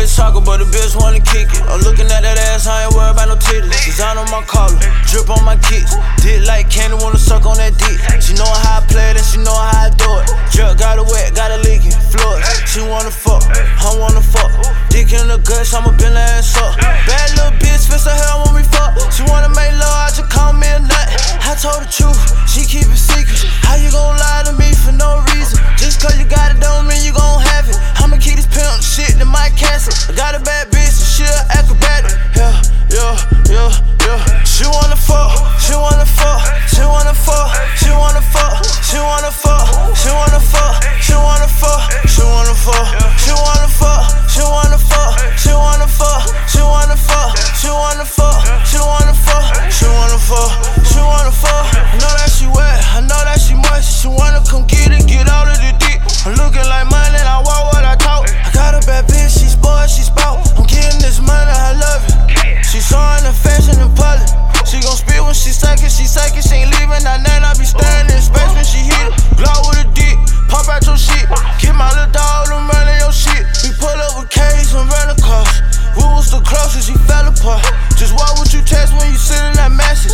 play soccer, but the bitch wanna kick it. I'm looking at that ass, I ain't worried about no titties. Design on my collar, drip on my kicks. Dick like candy, wanna suck on that dick. She know how I play it and she know how I do it. Jerk got it wet, got it leaking, flood. She wanna fuck, I wanna fuck. Dick in the guts, I'ma bend her ass up. cancer. I got a bad bitch, and she an acrobatic. Yeah, yeah, yeah. second, ain't leaving. That night I be standing in space when she hit it. Glow with a dick, pop out your shit. Get my little dog to murder your shit. We pull up with K's and run across. car. We was the closest, you fell apart. Just why would you text when you sending that message?